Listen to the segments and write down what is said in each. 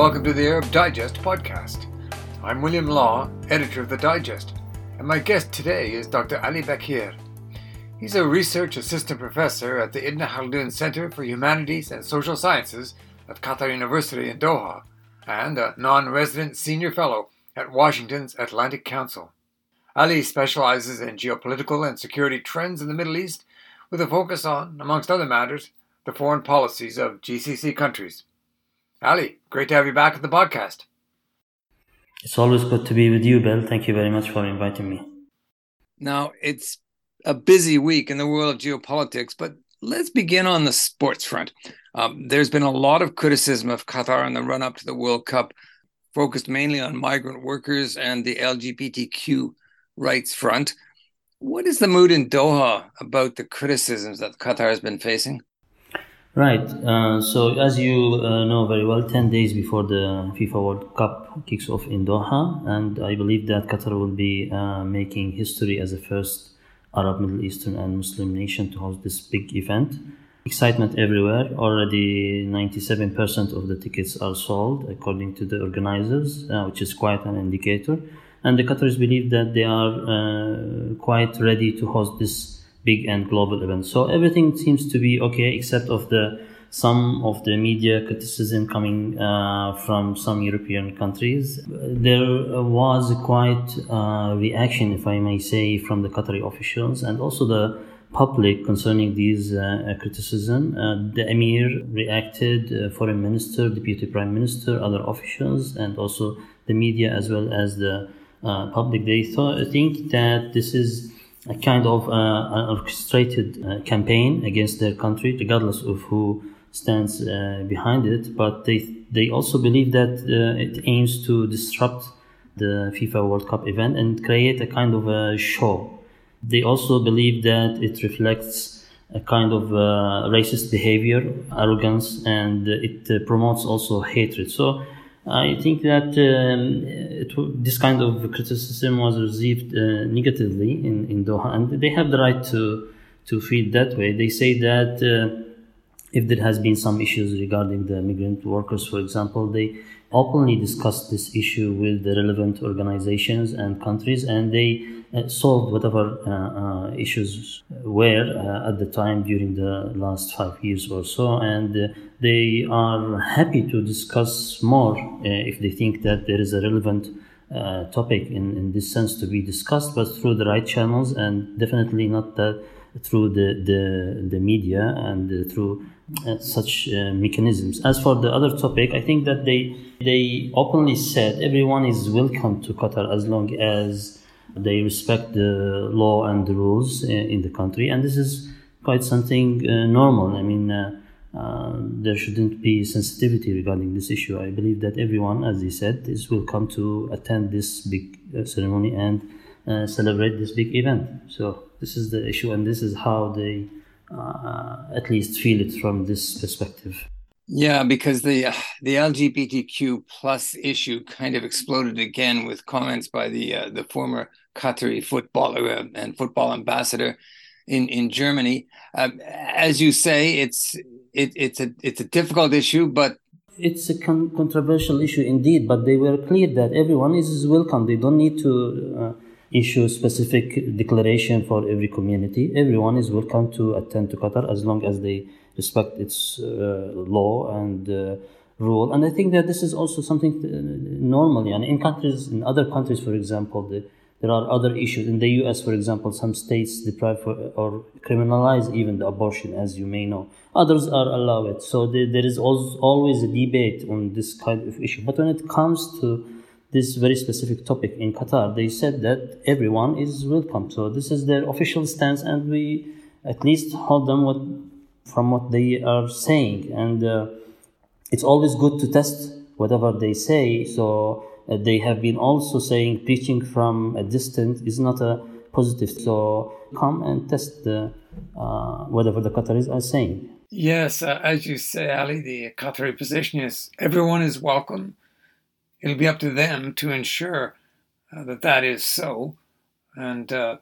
Welcome to the Arab Digest podcast. I'm William Law, editor of the Digest, and my guest today is Dr. Ali Bakir. He's a research assistant professor at the Ibn Khaldun Center for Humanities and Social Sciences at Qatar University in Doha, and a non resident senior fellow at Washington's Atlantic Council. Ali specializes in geopolitical and security trends in the Middle East with a focus on, amongst other matters, the foreign policies of GCC countries. Ali, great to have you back at the podcast. It's always good to be with you, Bill. Thank you very much for inviting me. Now, it's a busy week in the world of geopolitics, but let's begin on the sports front. Um, there's been a lot of criticism of Qatar in the run up to the World Cup, focused mainly on migrant workers and the LGBTQ rights front. What is the mood in Doha about the criticisms that Qatar has been facing? Right. Uh, so, as you uh, know very well, 10 days before the FIFA World Cup kicks off in Doha, and I believe that Qatar will be uh, making history as the first Arab, Middle Eastern, and Muslim nation to host this big event. Excitement everywhere. Already 97% of the tickets are sold, according to the organizers, uh, which is quite an indicator. And the Qataris believe that they are uh, quite ready to host this big and global events. So everything seems to be okay, except of the some of the media criticism coming uh, from some European countries. There was quite uh, reaction, if I may say, from the Qatari officials and also the public concerning these uh, criticism. Uh, the emir reacted, uh, foreign minister, deputy prime minister, other officials, and also the media as well as the public. They thought, think that this is a kind of uh, an orchestrated uh, campaign against their country, regardless of who stands uh, behind it. But they they also believe that uh, it aims to disrupt the FIFA World Cup event and create a kind of a show. They also believe that it reflects a kind of uh, racist behavior, arrogance, and it uh, promotes also hatred. So I think that um, it, this kind of criticism was received uh, negatively in, in Doha, and they have the right to to feel that way. They say that uh, if there has been some issues regarding the migrant workers, for example, they openly discussed this issue with the relevant organizations and countries, and they solved whatever uh, uh, issues were uh, at the time during the last five years or so, and uh, they are happy to discuss more uh, if they think that there is a relevant topic in, in this sense to be discussed, but through the right channels and definitely not that through the, the, the media and through uh, such uh, mechanisms. As for the other topic, I think that they they openly said everyone is welcome to Qatar as long as they respect the law and the rules in, the country, and this is quite something uh, normal. I mean. Uh, uh, there shouldn't be sensitivity regarding this issue. I believe that everyone, as he said, is come to attend this big uh, ceremony and celebrate this big event. So this is the issue, and this is how they uh, at least feel it from this perspective. Yeah, because the uh, the LGBTQ plus issue kind of exploded again with comments by the uh, the former Qatari footballer uh, and football ambassador in in Germany. Um, as you say, it's it, it's a it's a difficult issue, but it's a con- controversial issue indeed. But they were clear that everyone is welcome. They don't need to uh, issue specific declaration for every community. Everyone is welcome to attend to Qatar as long as they respect its uh, law and uh, rule. And I think that this is also something uh, normally. And in countries, in other countries, for example, the, there are other issues. In the U.S., for example, some states deprive for, or criminalize even the abortion, as you may know. Others are allow it. So the, there is always a debate on this kind of issue. But when it comes to this very specific topic in Qatar, they said that everyone is welcome. So this is their official stance, and we at least hold them what, from what they are saying. And uh, it's always good to test whatever they say. So uh, they have been also saying preaching from a distance is not a positive. So come and test the, uh, whatever the Qataris are saying. Yes, uh, as you say, Ali, the Qatari position is everyone is welcome it'll be up to them to ensure uh, that that is so. And uh,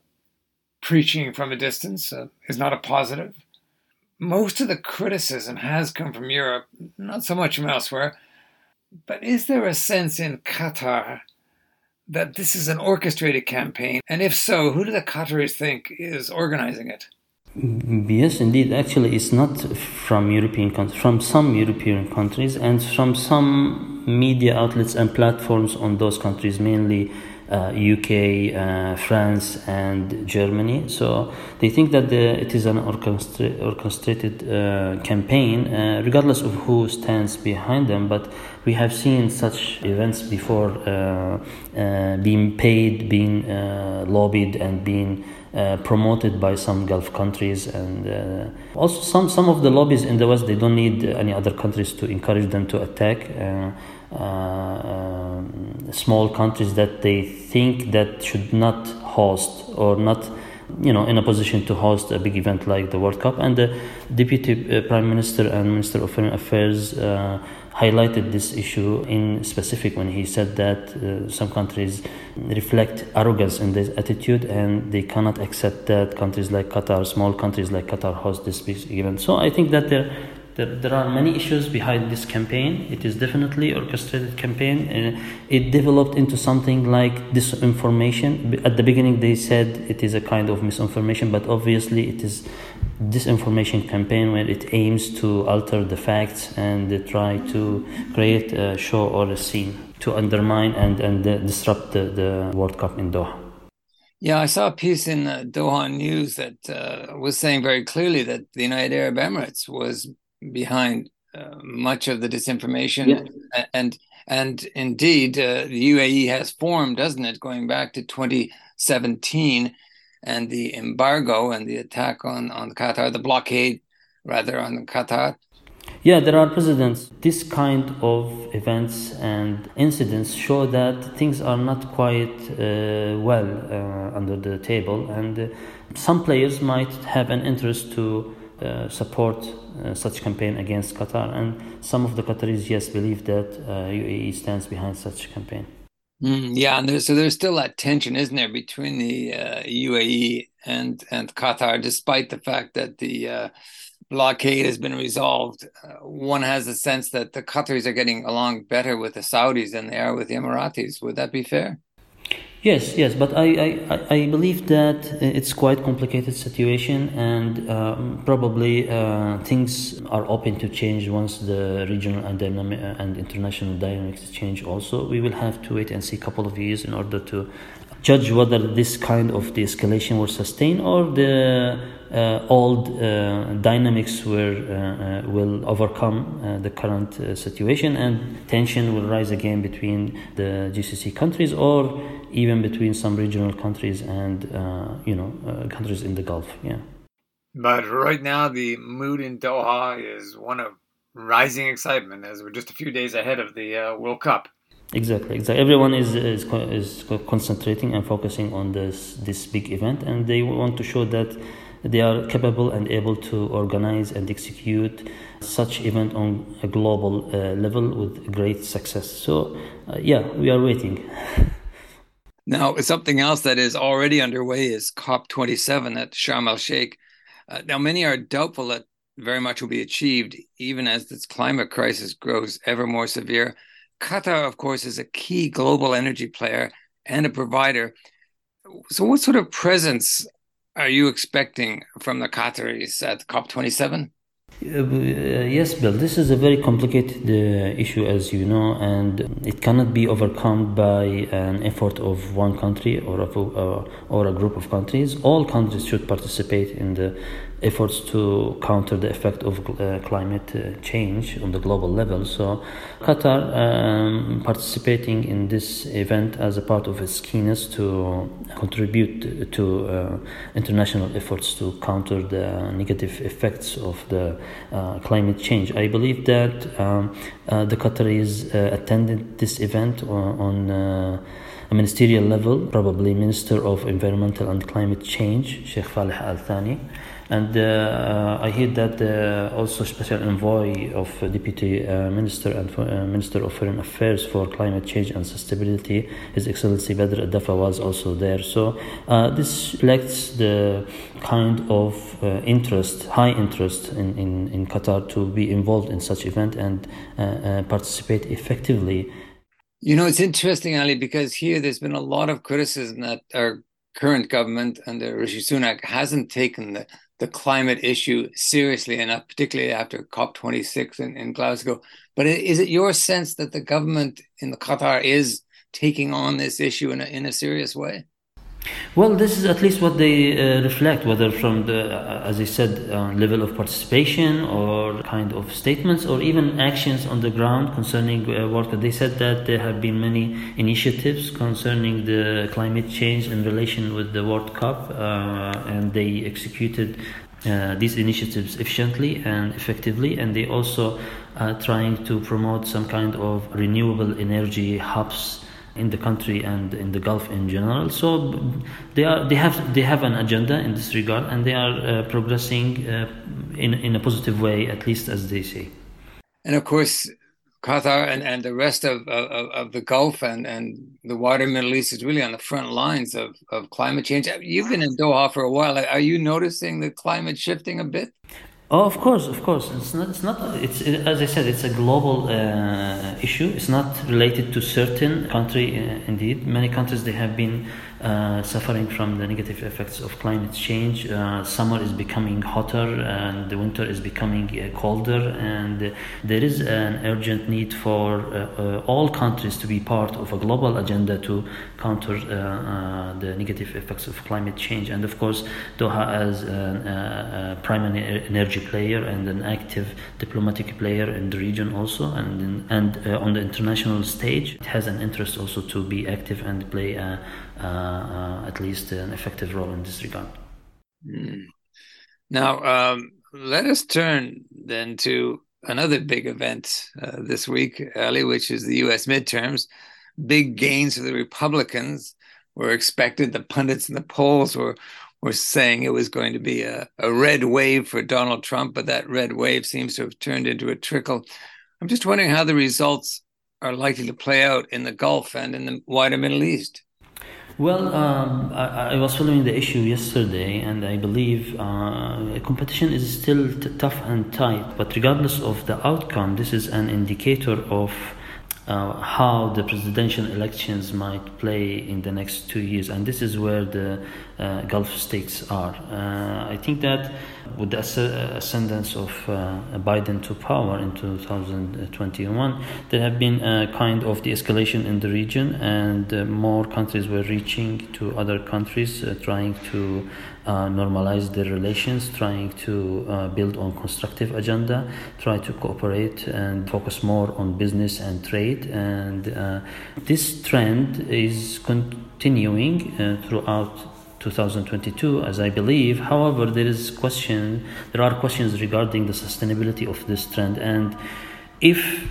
preaching from a distance is not a positive. Most of the criticism has come from Europe, not so much from elsewhere. But is there a sense in Qatar that this is an orchestrated campaign? And if so, who do the Qataris think is organizing it? Yes, indeed. Actually, it's not from European countries, from some European countries and from some media outlets and platforms on those countries, mainly UK, uh, France, and Germany. So they think that the, it is an orchestra- orchestrated uh, campaign, uh, regardless of who stands behind them. But we have seen such events before uh, uh, being paid, being lobbied, and being uh, promoted by some Gulf countries, and uh, also some some of the lobbies in the West. They don't need any other countries to encourage them to attack. Uh, um, small countries that they think that should not host or not you know in a position to host a big event like the World Cup and the deputy prime minister and minister of foreign affairs highlighted this issue in specific when he said that uh, some countries reflect arrogance in this attitude and they cannot accept that countries like Qatar, small countries like Qatar, host this big event. So I think that there, there, there are many issues behind this campaign. It is definitely orchestrated campaign. Uh, it developed into something like disinformation. At the beginning, they said it is a kind of misinformation, but obviously it is disinformation campaign where it aims to alter the facts and try to create a show or a scene to undermine and, and uh, disrupt the, the World Cup in Doha. Yeah, I saw a piece in the Doha News that uh, was saying very clearly that the United Arab Emirates was behind uh, much of the disinformation, yeah. and and indeed uh, the UAE has formed, doesn't it, going back to 2017 and the embargo and the attack on, on Qatar, the blockade rather on Qatar. Yeah, there are precedents. This kind of events and incidents show that things are not quite uh, well uh, under the table, and uh, some players might have an interest to uh, support uh, such campaign against Qatar, and some of the Qataris, yes, believe that UAE uh, stands behind such campaign. Mm, yeah, and there's, so there's still that tension, isn't there, between the uh, UAE and and Qatar, despite the fact that the uh, blockade has been resolved. Uh, one has a sense that the Qataris are getting along better with the Saudis than they are with the Emiratis. Would that be fair? Yes, yes, but I, I, I believe that it's quite complicated situation and um, probably uh, things are open to change once the regional and, dynamic, and international dynamics change also. We will have to wait and see a couple of years in order to judge whether this kind of de-escalation will sustain or the uh, old uh, dynamics will, uh, uh, will overcome uh, the current uh, situation and tension will rise again between the GCC countries or even between some regional countries and you know countries in the Gulf. Yeah. But right now, the mood in Doha is one of rising excitement as we're just a few days ahead of the World Cup. Exactly, exactly. Everyone is, is is concentrating and focusing on this this big event, and they want to show that they are capable and able to organize and execute such event on a global uh, level with great success. So, uh, yeah, we are waiting. Now, something else that is already underway is COP27 at Sharm el Sheikh. Uh, now, many are doubtful that very much will be achieved, even as this climate crisis grows ever more severe. Qatar, of course, is a key global energy player and a provider. So, what sort of presence are you expecting from the Qataris at COP27? Yes, Bill. This is a very complicated uh, issue, as you know, and it cannot be overcome by an effort of one country or a, uh, or a group of countries. All countries should participate in the efforts to counter the effect of uh, climate uh, change on the global level. So, Qatar um, participating in this event as a part of its keenness to contribute to uh, international efforts to counter the negative effects of the uh, climate change. I believe that um, uh, the Qataris uh, attended this event on. on a ministerial level, probably Minister of Environmental and Climate Change, Sheikh Falih Al Thani, And uh, I hear that uh, also special envoy of uh, Deputy Minister and Minister of Foreign Affairs for Climate Change and Sustainability, His Excellency Badr Dafa was also there. So this reflects the kind of interest, high interest in, in, in Qatar to be involved in such event and participate effectively. You know, it's interesting, Ali, because here there's been a lot of criticism that our current government under Rishi Sunak hasn't taken the the climate issue seriously enough, particularly after COP26 in, in Glasgow. But is it your sense that the government in the Qatar is taking on this issue in a, in a serious way? Well, this is at least what they uh, reflect, whether from the, uh, as I said, uh, level of participation or kind of statements or even actions on the ground concerning uh, work. They said that there have been many initiatives concerning the climate change in relation with the World Cup, uh, and they executed uh, these initiatives efficiently and effectively, and they also are trying to promote some kind of renewable energy hubs in the country and in the Gulf in general. So they are they have they have an agenda in this regard, and they are uh, progressing uh, in in a positive way, at least as they say. And of course, Qatar and, and the rest of, of, of the Gulf and, and the wider Middle East is really on the front lines of, of climate change. You've been in Doha for a while. Are you noticing the climate shifting a bit? Oh, of course, of course. It's not. It's not. It's it, as I said. It's a global uh, issue. It's not related to certain country. Uh, indeed, many countries they have been uh, suffering from the negative effects of climate change. Uh, summer is becoming hotter and the winter is becoming uh, colder, and there is an urgent need for uh, all countries to be part of a global agenda to counter the negative effects of climate change. And of course, Doha, as a, primary energy player and an active diplomatic player in the region, also, and in, and on the international stage, it has an interest also to be active and play a uh, uh, at least an effective role in this regard. Mm. Now, um, let us turn then to another big event uh, this week, Ali, which is the U.S. midterms. Big gains for the Republicans were expected. The pundits and the polls were were saying it was going to be a, a red wave for Donald Trump, but that red wave seems to have turned into a trickle. I'm just wondering how the results are likely to play out in the Gulf and in the wider Middle East. Well, um, I, I, was following the issue yesterday, and I believe uh, competition is still tough and tight. But regardless of the outcome, this is an indicator of uh, how the presidential elections might play in the next two years, and this is where the uh, Gulf states are. Uh, I think that with the ascendance of uh, Biden to power in 2021, there have been a kind of de-escalation in the region, and uh, more countries were reaching to other countries, uh, trying to uh, normalize their relations, trying to uh, build on constructive agenda, try to cooperate and focus more on business and trade. And uh, this trend is continuing uh, throughout 2022 as i believe however there is question there are questions regarding the sustainability of this trend and if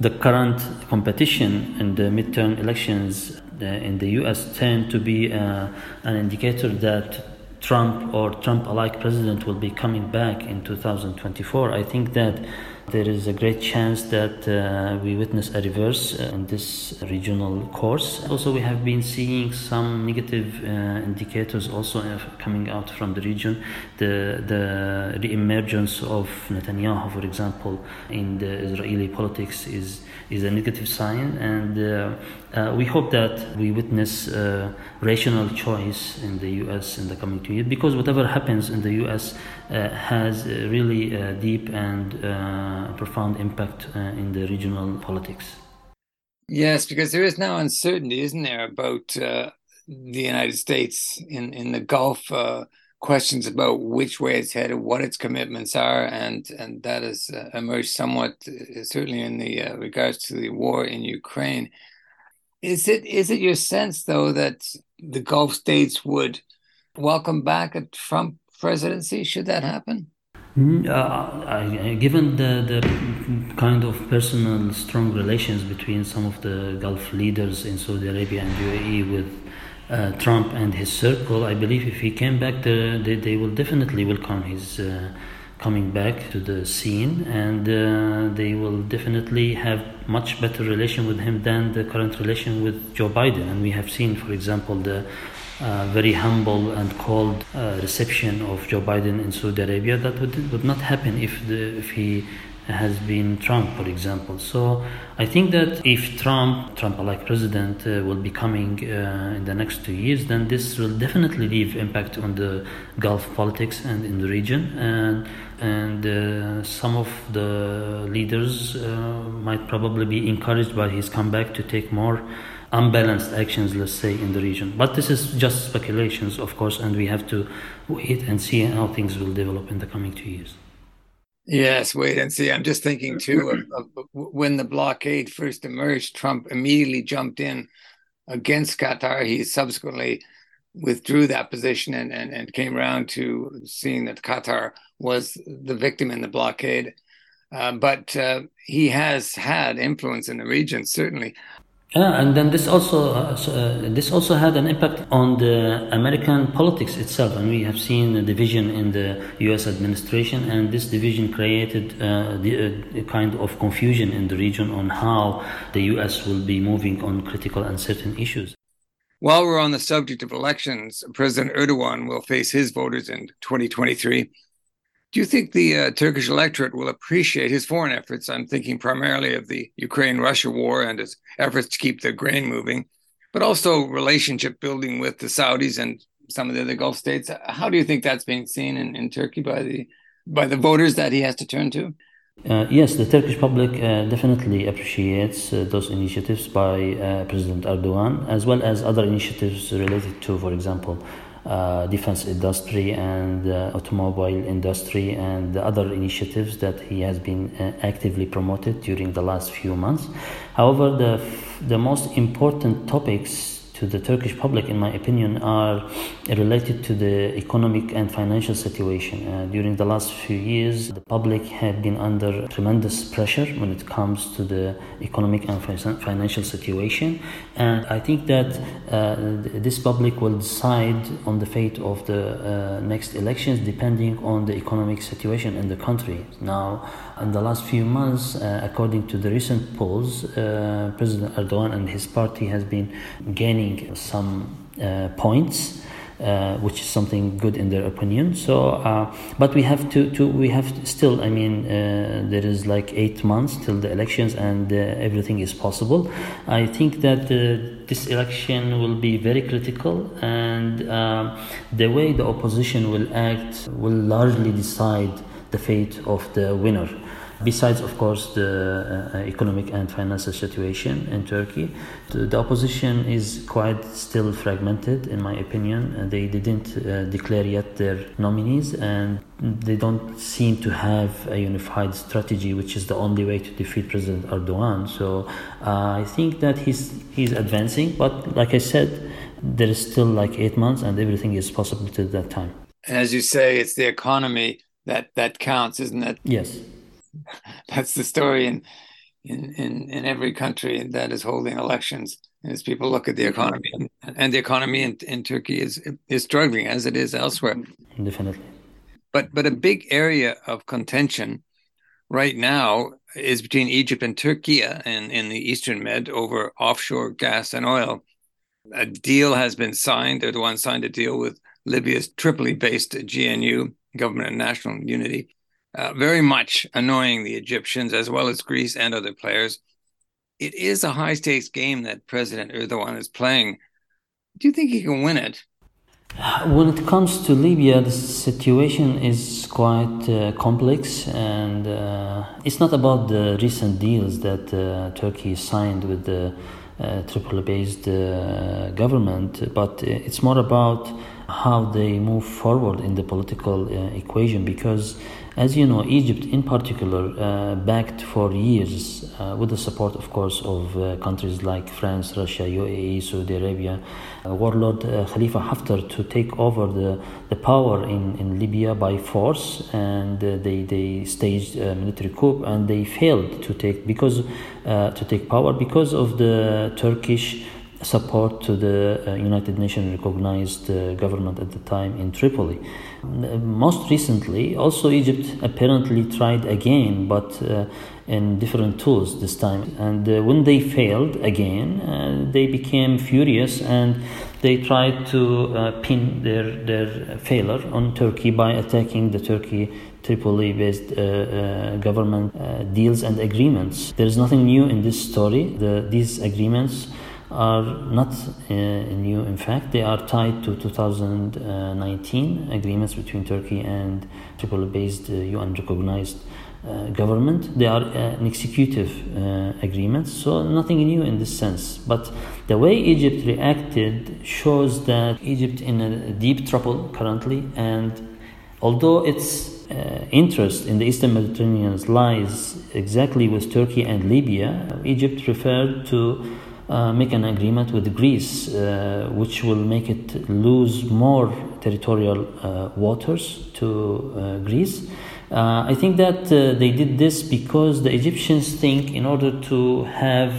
the current competition in the midterm elections uh, in the US tend to be uh, an indicator that Trump or Trump alike president will be coming back in 2024, I think that there is a great chance that uh, we witness a reverse uh, in this regional course. Also, we have been seeing some negative uh, indicators also uh, coming out from the region. The the re-emergence of Netanyahu, for example, in the Israeli politics is is a negative sign, and uh, uh, we hope that we witness rational choice in the U.S. in the coming two years, because whatever happens in the U.S. has really deep and profound impact uh, in the regional politics. Yes, because there is now uncertainty, isn't there, about uh, the United States in, in the Gulf, uh, questions about which way it's headed, what its commitments are, and, and that has uh, emerged somewhat, uh, certainly in the uh, regards to the war in Ukraine. Is it is it your sense, though, that the Gulf states would welcome back a Trump presidency should that happen? Mm, uh, given the, the kind of personal strong relations between some of the Gulf leaders in Saudi Arabia and UAE with uh, Trump and his circle, I believe if he came back, the, they, they will definitely welcome his uh, coming back to the scene, and uh, they will definitely have much better relation with him than the current relation with Joe Biden. And we have seen, for example, the very humble and cold uh, reception of Joe Biden in Saudi Arabia that would, would not happen if the if he has been Trump, for example. So I think that if Trump, Trump-like president, uh, will be coming uh, in the next two years, then this will definitely leave impact on the Gulf politics and in the region. And and uh, some of the leaders uh, might probably be encouraged by his comeback to take more unbalanced actions, let's say, in the region. But this is just speculations, of course, and we have to wait and see how things will develop in the coming two years. Yes, wait and see. I'm just thinking too of, of when the blockade first emerged, Trump immediately jumped in against Qatar. He subsequently withdrew that position and, and, and came around to seeing that Qatar was the victim in the blockade. Uh, but uh, he has had influence in the region, certainly. Yeah, and then this also uh, uh, this also had an impact on the American politics itself, and we have seen a division in the U.S. administration, and this division created uh, the, uh, kind of confusion in the region on how the U.S. will be moving on critical and certain issues. While we're on the subject of elections, President Erdogan will face his voters in 2023. Do you think the uh, Turkish electorate will appreciate his foreign efforts? I'm thinking primarily of the Ukraine Russia war and his efforts to keep the grain moving, but also relationship building with the Saudis and some of the other Gulf states. How do you think that's being seen in, in Turkey by the by the voters that he has to turn to? Uh, yes, the Turkish public uh, definitely appreciates uh, those initiatives by uh, President Erdogan, as well as other initiatives related to, for example, uh, defense industry and uh, automobile industry and the other initiatives that he has been uh, actively promoted during the last few months. However, the, the most important topics to the Turkish public, in my opinion, are related to the economic and financial situation. Uh, during the last few years, the public have been under tremendous pressure when it comes to the economic and financial situation. And I think that uh, this public will decide on the fate of the uh, next elections depending on the economic situation in the country. Now, in the last few months, uh, according to the recent polls, uh, President Erdogan and his party has been gaining some uh, points. Uh, which is something good in their opinion. So, uh, but we have to, to we have to still. I mean, uh, there is like eight months till the elections, and everything is possible. I think that this election will be very critical, and the way the opposition will act will largely decide the fate of the winner. Besides, of course, the uh, economic and financial situation in Turkey, the, the, opposition is quite still fragmented, in my opinion. Uh, they didn't uh, declare yet their nominees, and they don't seem to have a unified strategy, which is the only way to defeat President Erdogan. So uh, I think that he's he's advancing, but like I said, there is still like eight months, and everything is possible till that time. And as you say, it's the economy that that counts, isn't it? Yes. That's the story in in in, in every country that is holding elections. As people look at the mm-hmm. economy, and, and the economy in, in Turkey is is struggling as it is elsewhere. Mm-hmm. Definitely. But but a big area of contention right now is between Egypt and Turkey uh, and in the Eastern Med over offshore gas and oil. A deal has been signed. the Erdogan signed a deal with Libya's Tripoli-based GNU, Government of National Unity, uh, very much annoying the Egyptians as well as Greece and other players. It is a high stakes game that President Erdogan is playing. Do you think he can win it? When it comes to Libya, the situation is quite uh, complex, and uh, it's not about the recent deals that uh, Turkey signed with the uh, Tripoli based uh, government, but it's more about how they move forward in the political uh, equation because as you know, Egypt in particular uh, backed for years, uh, with the support, of course, of uh, countries like France, Russia, UAE, Saudi Arabia, uh, warlord uh, Khalifa Haftar to take over the, the power in, in Libya by force, and uh, they, they staged a military coup, and they failed to take because to take power because of the Turkish support to the United Nations recognized government at the time in Tripoli. Most recently, also Egypt apparently tried again, but uh, in different tools this time. And uh, when they failed again, uh, they became furious and they tried to uh, pin their, their failure on Turkey by attacking the Turkey Tripoli based uh, uh, government uh, deals and agreements. There is nothing new in this story. The, these agreements are not uh, new, in fact. They are tied to 2019 agreements between Turkey and Tripoli based UN recognized uh, government. They are uh, an executive uh, agreement, so nothing new in this sense. But the way Egypt reacted shows that Egypt in a deep trouble currently, and although its uh, interest in the Eastern Mediterranean lies exactly with Turkey and Libya, Egypt preferred to uh, make an agreement with Greece, uh, which will make it lose more territorial waters to Greece. Uh, I think that uh, they did this because the Egyptians think in order to have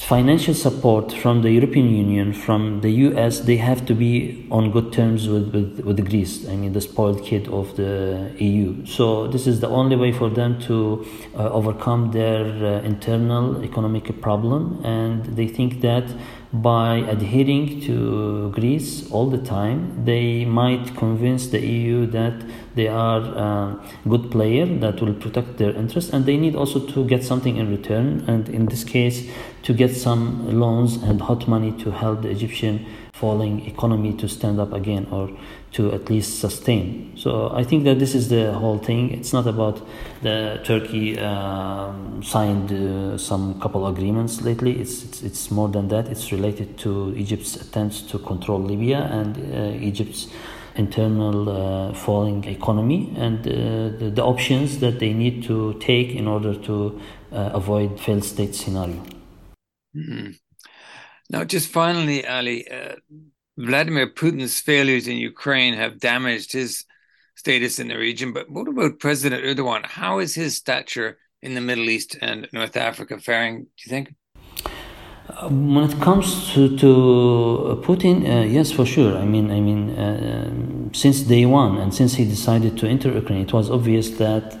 financial support from the European Union, from the US, they have to be on good terms with, with, with Greece, I mean, the spoiled kid of the EU. So, this is the only way for them to uh, overcome their uh, internal economic problem, and they think that by adhering to Greece all the time, they might convince the EU that they are a good player that will protect their interests, and they need also to get something in return. And in this case, to get some loans and hot money to help the Egyptian falling economy to stand up again or to at least sustain. So I think that this is the whole thing. It's not about the Turkey um, signed uh, some couple agreements lately. It's, it's, it's more than that. It's related to Egypt's attempts to control Libya and uh, Egypt's internal uh, falling economy and uh, the, the, options that they need to take in order to uh, avoid failed state scenario. Mm-hmm. Now, just finally, Ali, uh, Vladimir Putin's failures in Ukraine have damaged his status in the region. But what about President Erdogan? How is his stature in the Middle East and North Africa faring, do you think? When it comes to, to Putin, uh, yes, for sure. I mean, I mean, uh, since day one, and since he decided to enter Ukraine, it was obvious that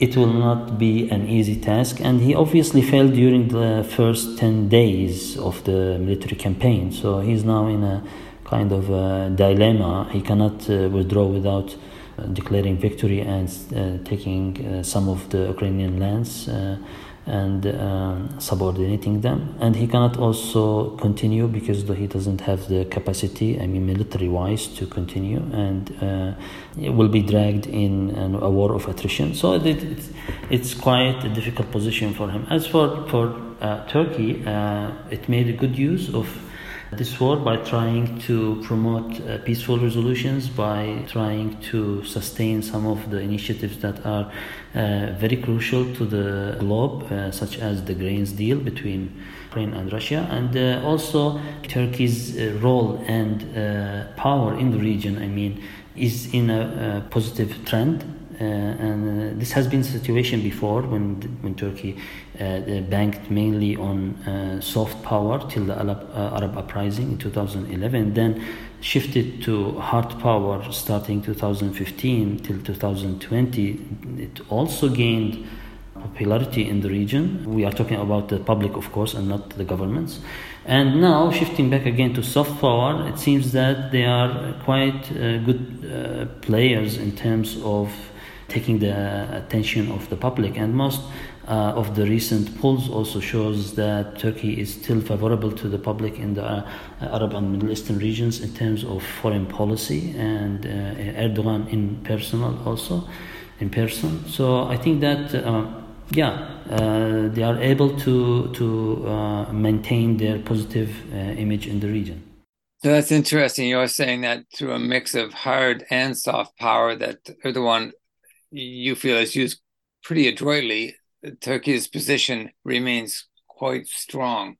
it will not be an easy task. And he obviously failed during the first 10 days of the military campaign. So he's now in a kind of a dilemma. He cannot uh, withdraw without uh, declaring victory and uh, taking uh, some of the Ukrainian lands uh, and um, subordinating them. And he cannot also continue because he doesn't have the capacity, I mean, military wise, to continue. And uh, it will be dragged in a war of attrition. So it, it's, it's quite a difficult position for him. As for, for uh, Turkey, uh, it made a good use of this war by trying to promote uh, peaceful resolutions, by trying to sustain some of the initiatives that are uh, very crucial to the globe, uh, such as the grains deal between Ukraine and Russia, and uh, also Turkey's uh, role and uh, power in the region. I mean, is in a, a positive trend and this has been the situation before when when Turkey banked mainly on soft power till the Arab, Arab uprising in 2011, then shifted to hard power starting 2015 till 2020. It also gained popularity in the region. We are talking about the public, of course, and not the governments. And now, shifting back again to soft power, it seems that they are quite uh, good uh, players in terms of taking the attention of the public. And most uh, of the recent polls also shows that Turkey is still favorable to the public in the uh, Arab and Middle Eastern regions in terms of foreign policy and uh, Erdogan in personal also in person. So I think that uh, yeah uh, they are able to to uh, maintain their positive image in the region. So that's interesting. You're saying that through a mix of hard and soft power, that Erdogan you feel is used pretty adroitly, Turkey's position remains quite strong.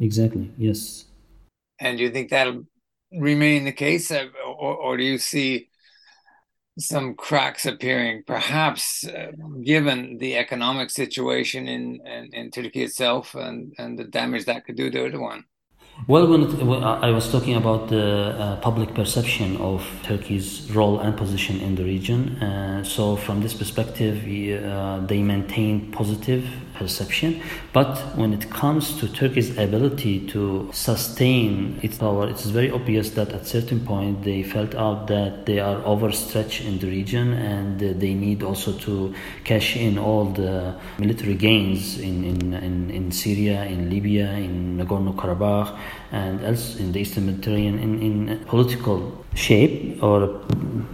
Exactly. Yes. And do you think that'll remain the case, uh, or, or do you see some cracks appearing, perhaps uh, given the economic situation in, in, in Turkey itself and, and the damage that could do to Erdogan? Well, when, it, when I was talking about the uh, public perception of Turkey's role and position in the region, uh, so from this perspective, uh, they maintain positive perception. But when it comes to Turkey's ability to sustain its power, it's very obvious that at certain point they felt out that they are overstretched in the region and uh, they need also to cash in all the military gains in, in, in, in Syria, in Libya, in Nagorno-Karabakh, and else in the Eastern Mediterranean in, in political shape or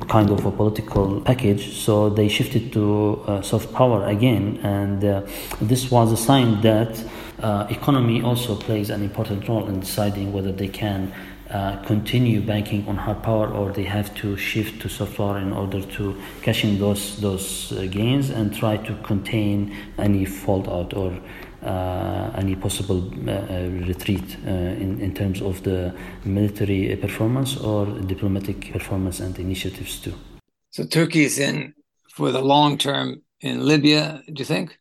kind of a political package. So they shifted to uh, soft power again, and uh, this was a sign that uh, economy also plays an important role in deciding whether they can. Uh, continue banking on hard power, or they have to shift to soft power in order to cash in those those uh, gains and try to contain any fallout or any possible uh, uh, retreat in, in terms of the military performance or diplomatic performance and initiatives too. So Turkey is in for the long term in Libya, do you think?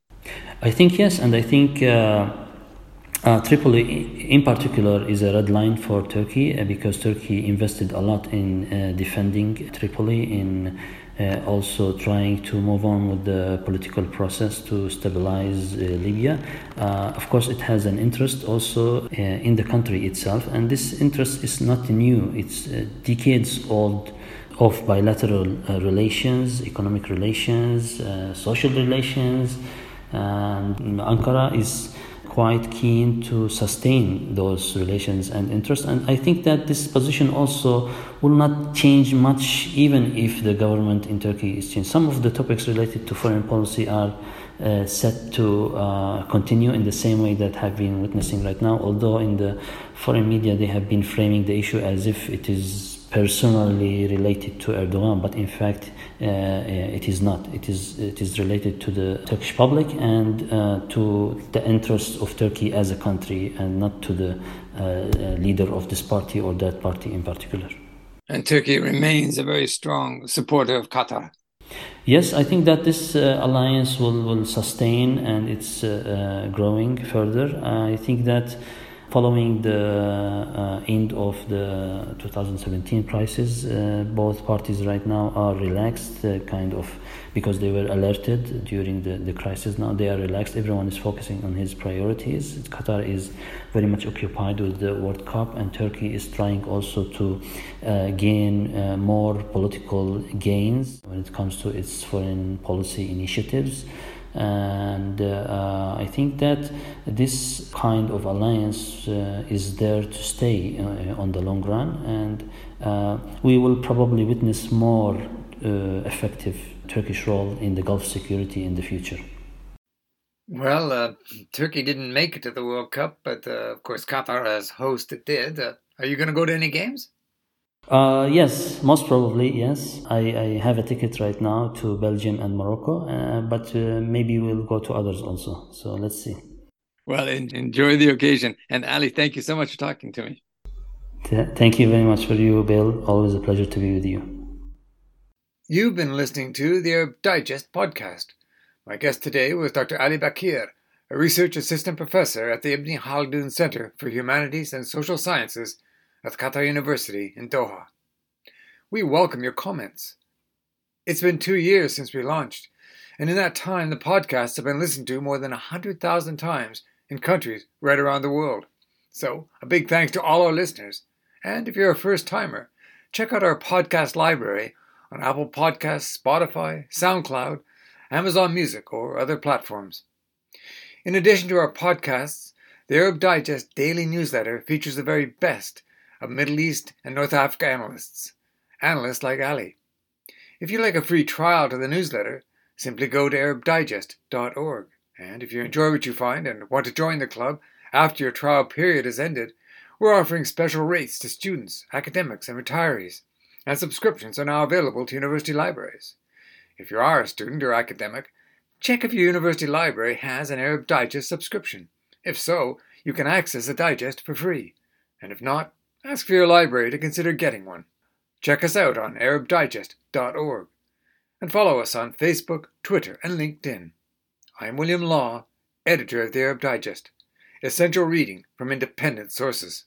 I think yes, and I think uh, uh, Tripoli in particular is a red line for Turkey uh, because Turkey invested a lot in defending Tripoli in uh, also trying to move on with the political process to stabilize uh, Libya. Uh, of course, it has an interest also in the country itself, and this interest is not new, it's decades old of bilateral uh, relations, economic relations, uh, social relations. And Ankara is quite keen to sustain those relations and interests. And I think that this position also will not change much, even if the government in Turkey is changed. Some of the topics related to foreign policy are uh, set to uh, continue in the same way that have been witnessing right now. Although in the foreign media they have been framing the issue as if it is personally related to Erdogan, but in fact uh, uh, it is not. It is it is related to the Turkish public and uh, to the interests of Turkey as a country, and not to the leader of this party or that party in particular. And Turkey remains a very strong supporter of Qatar. Yes, I think that this uh, alliance will, will sustain and it's uh, uh, growing further. I think that Following the uh, end of the 2017 crisis, uh, both parties right now are relaxed, uh, kind of, because they were alerted during the, the crisis. Now they are relaxed. Everyone is focusing on his priorities. Qatar is very much occupied with the World Cup, and Turkey is trying also to gain more political gains when it comes to its foreign policy initiatives and uh, I think that this kind of alliance uh, is there to stay uh, on the long run, and uh, we will probably witness more uh, effective Turkish role in the Gulf security in the future. Well, uh, Turkey didn't make it to the World Cup, but of course Qatar as host it did. are you going to go to any games? Uh, yes, most probably, yes. I, I have a ticket right now to Belgium and Morocco, uh, but uh, maybe we'll go to others also. So let's see. Well, enjoy the occasion. And Ali, thank you so much for talking to me. thank you very much for you, Bill. Always a pleasure to be with you. You've been listening to the Arab Digest podcast. My guest today was Dr. Ali Bakir, a research assistant professor at the Ibn Khaldun Center for Humanities and Social Sciences at Qatar University in Doha. We welcome your comments. It's been two years since we launched, and in that time, the podcasts have been listened to more than 100,000 times in countries right around the world. So, a big thanks to all our listeners. And if you're a first timer, check out our podcast library on Apple Podcasts, Spotify, SoundCloud, Amazon Music, or other platforms. In addition to our podcasts, the Arab Digest daily newsletter features the very best of Middle East and North Africa analysts, analysts like Ali. If you'd like a free trial to the newsletter, simply go to ArabDigest.org. And if you enjoy what you find and want to join the club after your trial period has ended, we're offering special rates to students, academics, and retirees, and subscriptions are now available to university libraries. If you are a student or academic, check if your university library has an Arab Digest subscription. If so, you can access the digest for free. And if not, ask for your library to consider getting one. Check us out on ArabDigest.org and follow us on Facebook, Twitter, and LinkedIn. I'm William Law, editor of the Arab Digest, essential reading from independent sources.